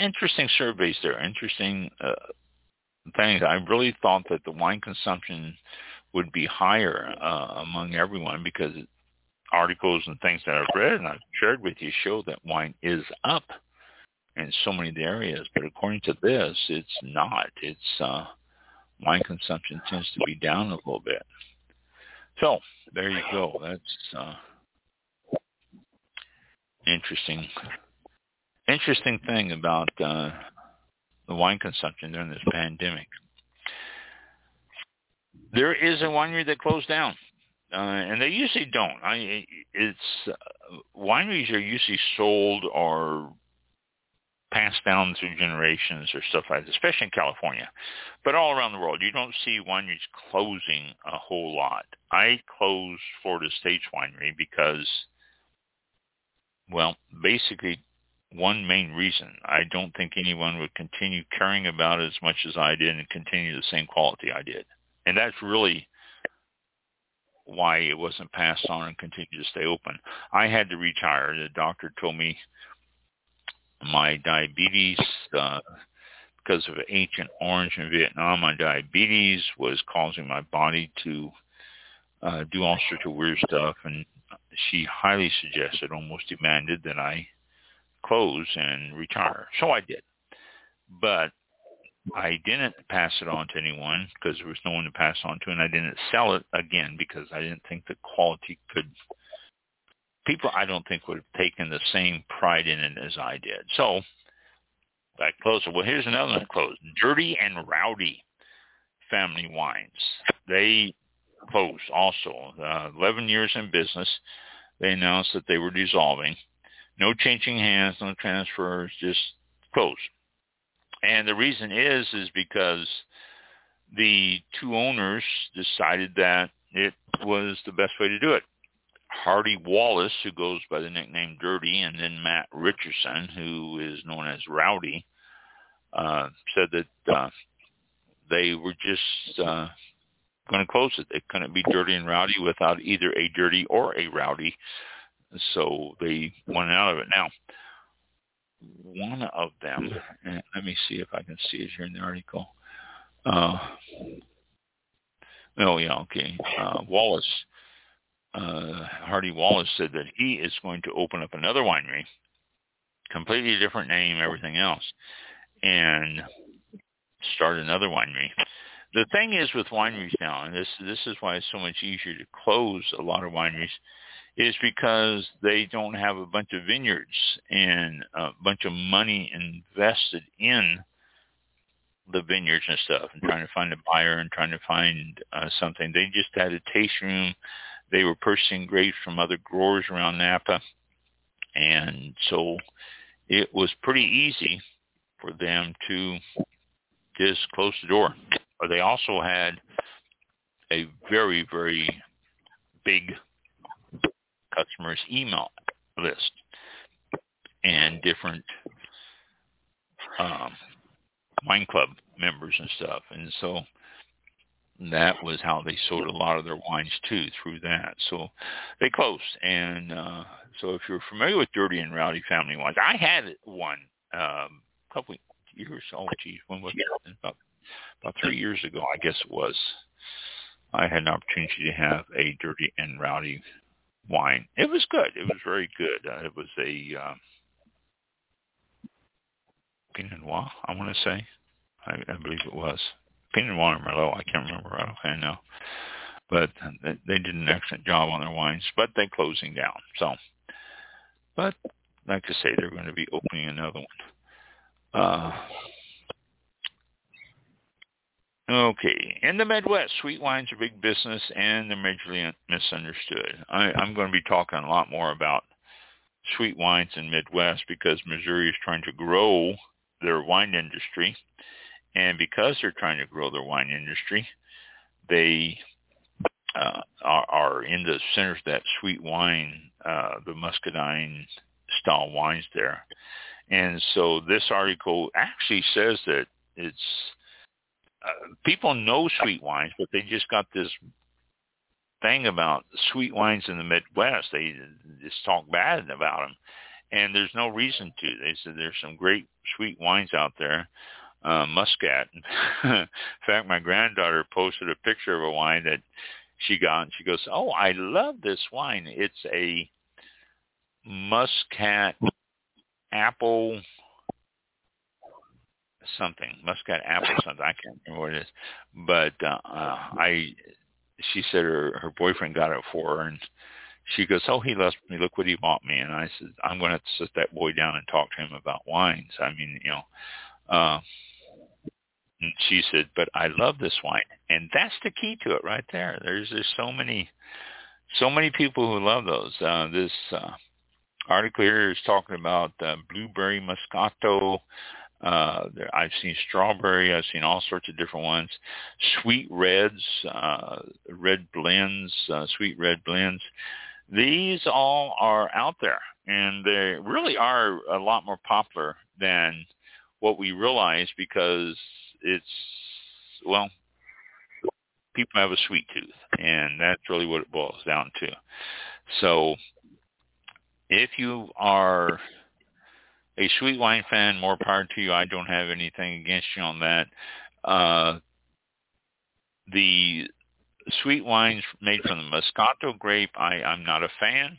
interesting surveys there, interesting uh, things. I really thought that the wine consumption would be higher uh, among everyone because articles and things that I've read and I've shared with you show that wine is up in so many areas. But according to this, it's not. It's uh, wine consumption tends to be down a little bit. So there you go. That's uh, interesting. Interesting thing about uh, the wine consumption during this pandemic. There is a winery that closed down, uh, and they usually don't. I it's uh, wineries are usually sold or passed down through generations or stuff like that, especially in California. But all around the world, you don't see wineries closing a whole lot. I closed Florida State's Winery because, well, basically one main reason. I don't think anyone would continue caring about it as much as I did and continue the same quality I did. And that's really why it wasn't passed on and continued to stay open. I had to retire. The doctor told me my diabetes, uh, because of Agent Orange in Vietnam, my diabetes was causing my body to uh, do all sorts of weird stuff. And she highly suggested, almost demanded that I close and retire. So I did. But I didn't pass it on to anyone because there was no one to pass on to, and I didn't sell it again because I didn't think the quality could people I don't think would have taken the same pride in it as I did. So that closed. Well, here's another one closed. Dirty and Rowdy Family Wines. They closed also. Uh, 11 years in business. They announced that they were dissolving. No changing hands, no transfers, just closed. And the reason is, is because the two owners decided that it was the best way to do it. Hardy Wallace, who goes by the nickname Dirty, and then Matt Richardson, who is known as Rowdy, uh, said that uh, they were just uh, going to close it. They couldn't be dirty and rowdy without either a dirty or a rowdy. So they went out of it. Now, one of them, let me see if I can see it here in the article. Uh, oh, yeah, okay. Uh, Wallace uh, Hardy Wallace said that he is going to open up another winery, completely different name, everything else, and start another winery. The thing is with wineries now, and this this is why it's so much easier to close a lot of wineries, is because they don't have a bunch of vineyards and a bunch of money invested in the vineyards and stuff, and trying to find a buyer and trying to find uh, something. They just had a tasting room they were purchasing grapes from other growers around Napa. And so it was pretty easy for them to just close the door. They also had a very, very big customers email list and different um, wine club members and stuff. And so that was how they sold a lot of their wines too through that. So they closed. And uh, so if you're familiar with Dirty and Rowdy Family Wines, I had one um, a couple years. Oh, geez, when was it? About about three years ago, I guess it was. I had an opportunity to have a dirty and rowdy wine. It was good. It was very good. Uh, it was a uh, Pinot Noir, I want to say. I, I believe it was. Pinot Noir or Merlot, I can't remember right offhand now. But they, they did an excellent job on their wines, but they're closing down. So, but like I say, they're going to be opening another one. Uh, Okay. In the Midwest, sweet wines are big business and they're majorly misunderstood. I, I'm going to be talking a lot more about sweet wines in Midwest because Missouri is trying to grow their wine industry. And because they're trying to grow their wine industry, they uh, are, are in the center of that sweet wine, uh, the muscadine style wines there. And so this article actually says that it's uh, people know sweet wines, but they just got this thing about sweet wines in the Midwest. They just talk bad about them, and there's no reason to. They said there's some great sweet wines out there. Uh, Muscat. in fact, my granddaughter posted a picture of a wine that she got, and she goes, "Oh, I love this wine. It's a Muscat apple something, muscat apple something. I can't remember what it is, but uh, uh, I. She said her her boyfriend got it for her, and she goes, "Oh, he loves me. Look what he bought me." And I said, "I'm going to sit that boy down and talk to him about wines." I mean, you know. Uh, and she said, "But I love this wine, and that's the key to it right there. There's there's so many, so many people who love those. Uh, this uh, article here is talking about uh, blueberry moscato, uh, there, I've seen strawberry. I've seen all sorts of different ones. Sweet reds, uh, red blends, uh, sweet red blends. These all are out there, and they really are a lot more popular than what we realize because it's well, people have a sweet tooth, and that's really what it boils down to. So, if you are a sweet wine fan, more power to you. I don't have anything against you on that. Uh, the sweet wines made from the Moscato grape, I, I'm not a fan,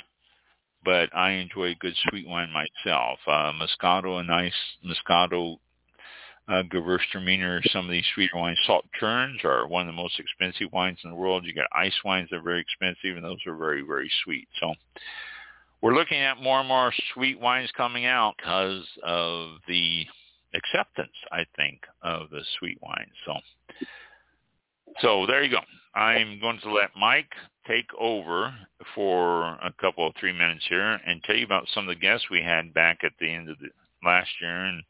but I enjoy good sweet wine myself. Uh, Moscato, a nice Moscato uh, Gewürztraminer, some of these sweeter wines. Sauternes are one of the most expensive wines in the world. You got ice wines that are very expensive, and those are very, very sweet. So we're looking at more and more sweet wines coming out because of the acceptance, I think, of the sweet wines. So, so there you go. I'm going to let Mike take over for a couple of three minutes here and tell you about some of the guests we had back at the end of the last year and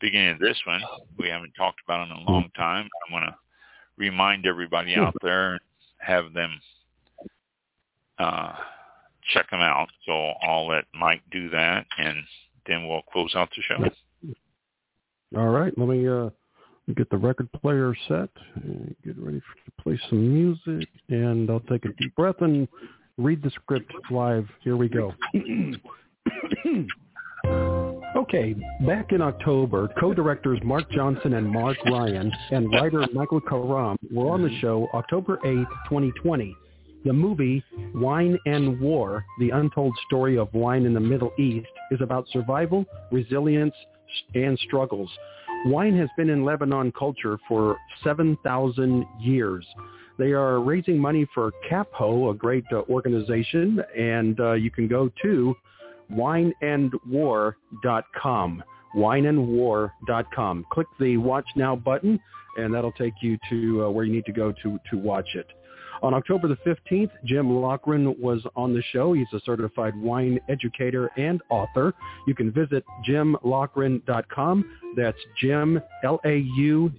beginning of this one. We haven't talked about in a long time. I want to remind everybody out there, have them uh, check them out. So I'll let Mike do that, and then we'll close out the show. All right, let me uh, get the record player set, get ready to play some music, and I'll take a deep breath and read the script live. Here we go. okay, back in October, co-directors Mark Johnson and Mark Ryan and writer Michael Karam were on the show October 8, 2020 the movie Wine and War, the untold story of wine in the Middle East, is about survival, resilience, and struggles. Wine has been in Lebanon culture for 7,000 years. They are raising money for CAPHO, a great uh, organization, and uh, you can go to wineandwar.com wineandwar.com. Click the Watch Now button, and that'll take you to uh, where you need to go to, to watch it. On October the 15th, Jim Laughren was on the show. He's a certified wine educator and author. You can visit jimlaughren.com. That's Jim, L-A-U-G-H-R-E-N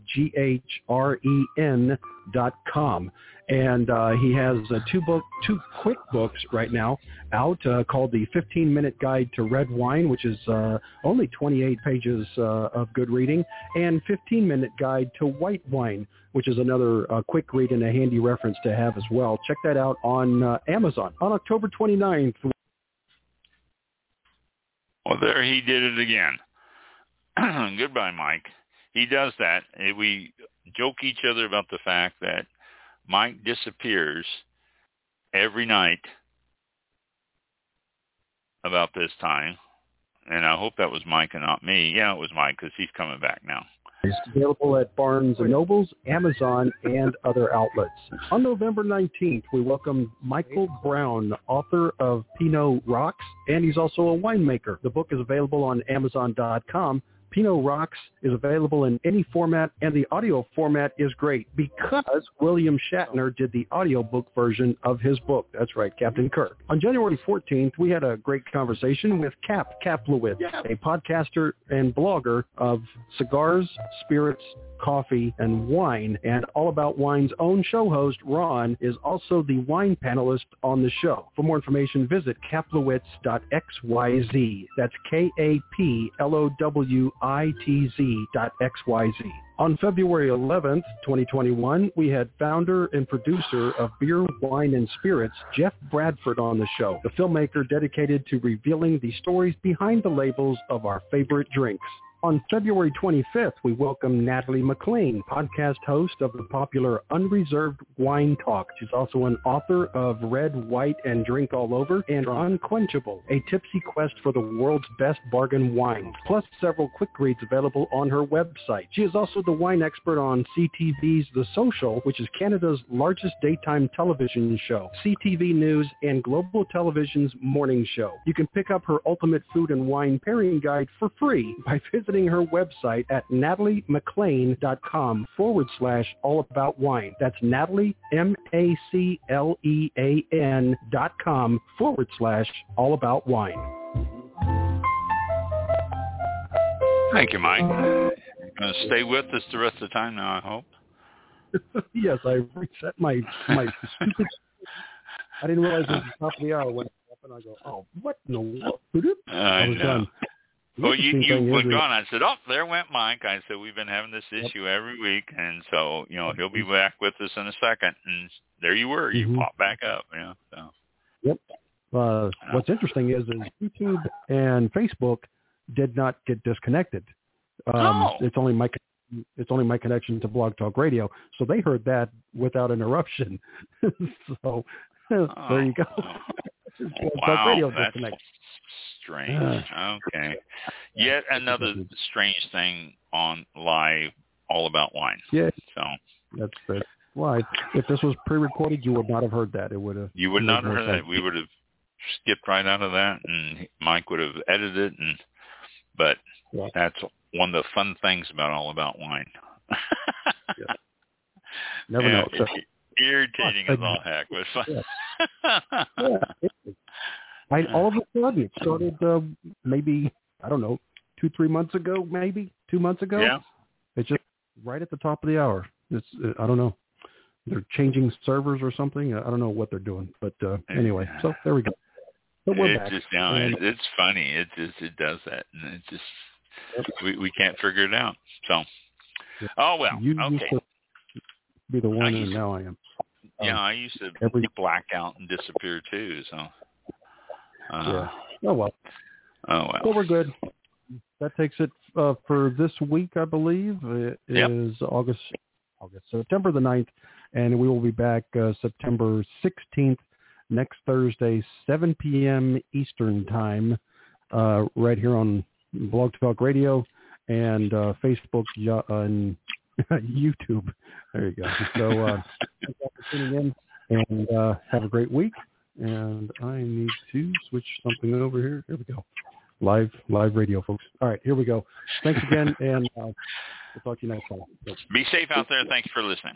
dot com and uh, he has uh, two book, two quick books right now out uh, called the 15 Minute Guide to Red Wine, which is uh, only 28 pages uh, of good reading, and 15 Minute Guide to White Wine, which is another uh, quick read and a handy reference to have as well. Check that out on Amazon on October 29th. Well, there he did it again. Goodbye, Mike. He does that. We joke each other about the fact that Mike disappears every night about this time, and I hope that was Mike and not me. Yeah, it was Mike because he's coming back now. It's available at Barnes & Nobles, Amazon, and other outlets. On November 19th, we welcome Michael Brown, author of Pinot Rocks, and he's also a winemaker. The book is available on Amazon.com Pinot Rocks is available in any format, and the audio format is great because William Shatner did the audiobook version of his book. That's right, Captain Kirk. On January 14th, we had a great conversation with Cap Kaplowitz, a podcaster and blogger of cigars, spirits, coffee, and wine. And All About Wine's own show host, Ron, is also the wine panelist on the show. For more information, visit kaplowitz.xyz. That's K-A-P-L-O-W-I-T-Z dot X-Y-Z. On February 11th, 2021, we had founder and producer of Beer, Wine, and Spirits, Jeff Bradford, on the show, the filmmaker dedicated to revealing the stories behind the labels of our favorite drinks. On February 25th, we welcome Natalie MacLean, podcast host of the popular Unreserved Wine Talk. She's also an author of Red, White, and Drunk All Over and Unquenchable, a tipsy quest for the world's best bargain wines, plus several quick reads available on her website. She is also the wine expert on CTV's The Social, which is Canada's largest daytime television show, CTV News, and Global Television's morning show. You can pick up her ultimate food and wine pairing guide for free by visiting visiting her website at nataliemaclean.com forward slash all about wine. That's Natalie, M-A-C-L-E-A-N dot com forward slash all about wine. Thank you, Mike. You're going to stay with us the rest of the time now, I hope. yes, I reset my my. I didn't realize it was the top of the hour when it happened. I go, oh, what in the world? I, I was know. done. Well, you you were gone. I said, oh, there went Mike. I said, we've been having this issue yep. every week, and so you know he'll be back with us in a second. And there you were. You mm-hmm. popped back up. You know. So. Yep. Uh, what's interesting is, is YouTube and Facebook did not get disconnected. Um, oh. It's only my it's only my connection to Blog Talk Radio, so they heard that without interruption. so oh. there you go. Blog oh, wow, Radio disconnected strange. okay. Yet another strange thing on live all about wine. Yeah. So that's the why. If this was pre-recorded, you would not have heard that. It would have. You would not have heard that. We would have skipped right out of that, and Mike would have edited it. And but yeah. that's one of the fun things about all about wine. yeah. Never know. Irritating as all heck, but fun. Yeah. yeah. I all of a sudden it started uh, maybe I don't know two three months ago maybe two months ago. Yeah. It's just right at the top of the hour. It's uh, I don't know. They're changing servers or something. I don't know what they're doing, but uh, anyway. So there we go. We're back. just now and, it's funny. It just it does that, and it just we we can't figure it out. So oh well. You okay. Be the one, and now I am. Yeah, um, I used to every, black out and disappear too. So uh, yeah. Oh well. Oh well. Well, we're good. That takes it uh, for this week, I believe. It yep. is August, August, September the 9th, and we will be back uh, September 16th next Thursday, 7 p.m. Eastern time, uh, right here on Blog Talk Radio and uh, Facebook and YouTube. There you go. So uh, thank you for tuning in, and uh, have a great week and I need to switch something over here. Here we go. Live, live radio, folks. All right, here we go. Thanks again, and uh, we'll talk to you next time. Be safe out there. Thanks for listening.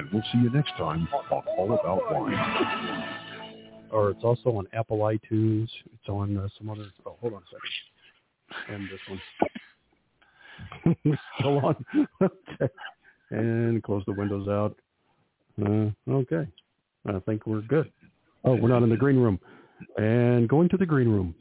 And we'll see you next time on All About Wine. Or it's also on Apple iTunes. It's on uh, some other. Oh, hold on a second. And this one. Still on. okay. And close the windows out. Uh, okay. I think we're good. Oh, we're not in the green room. And going to the green room.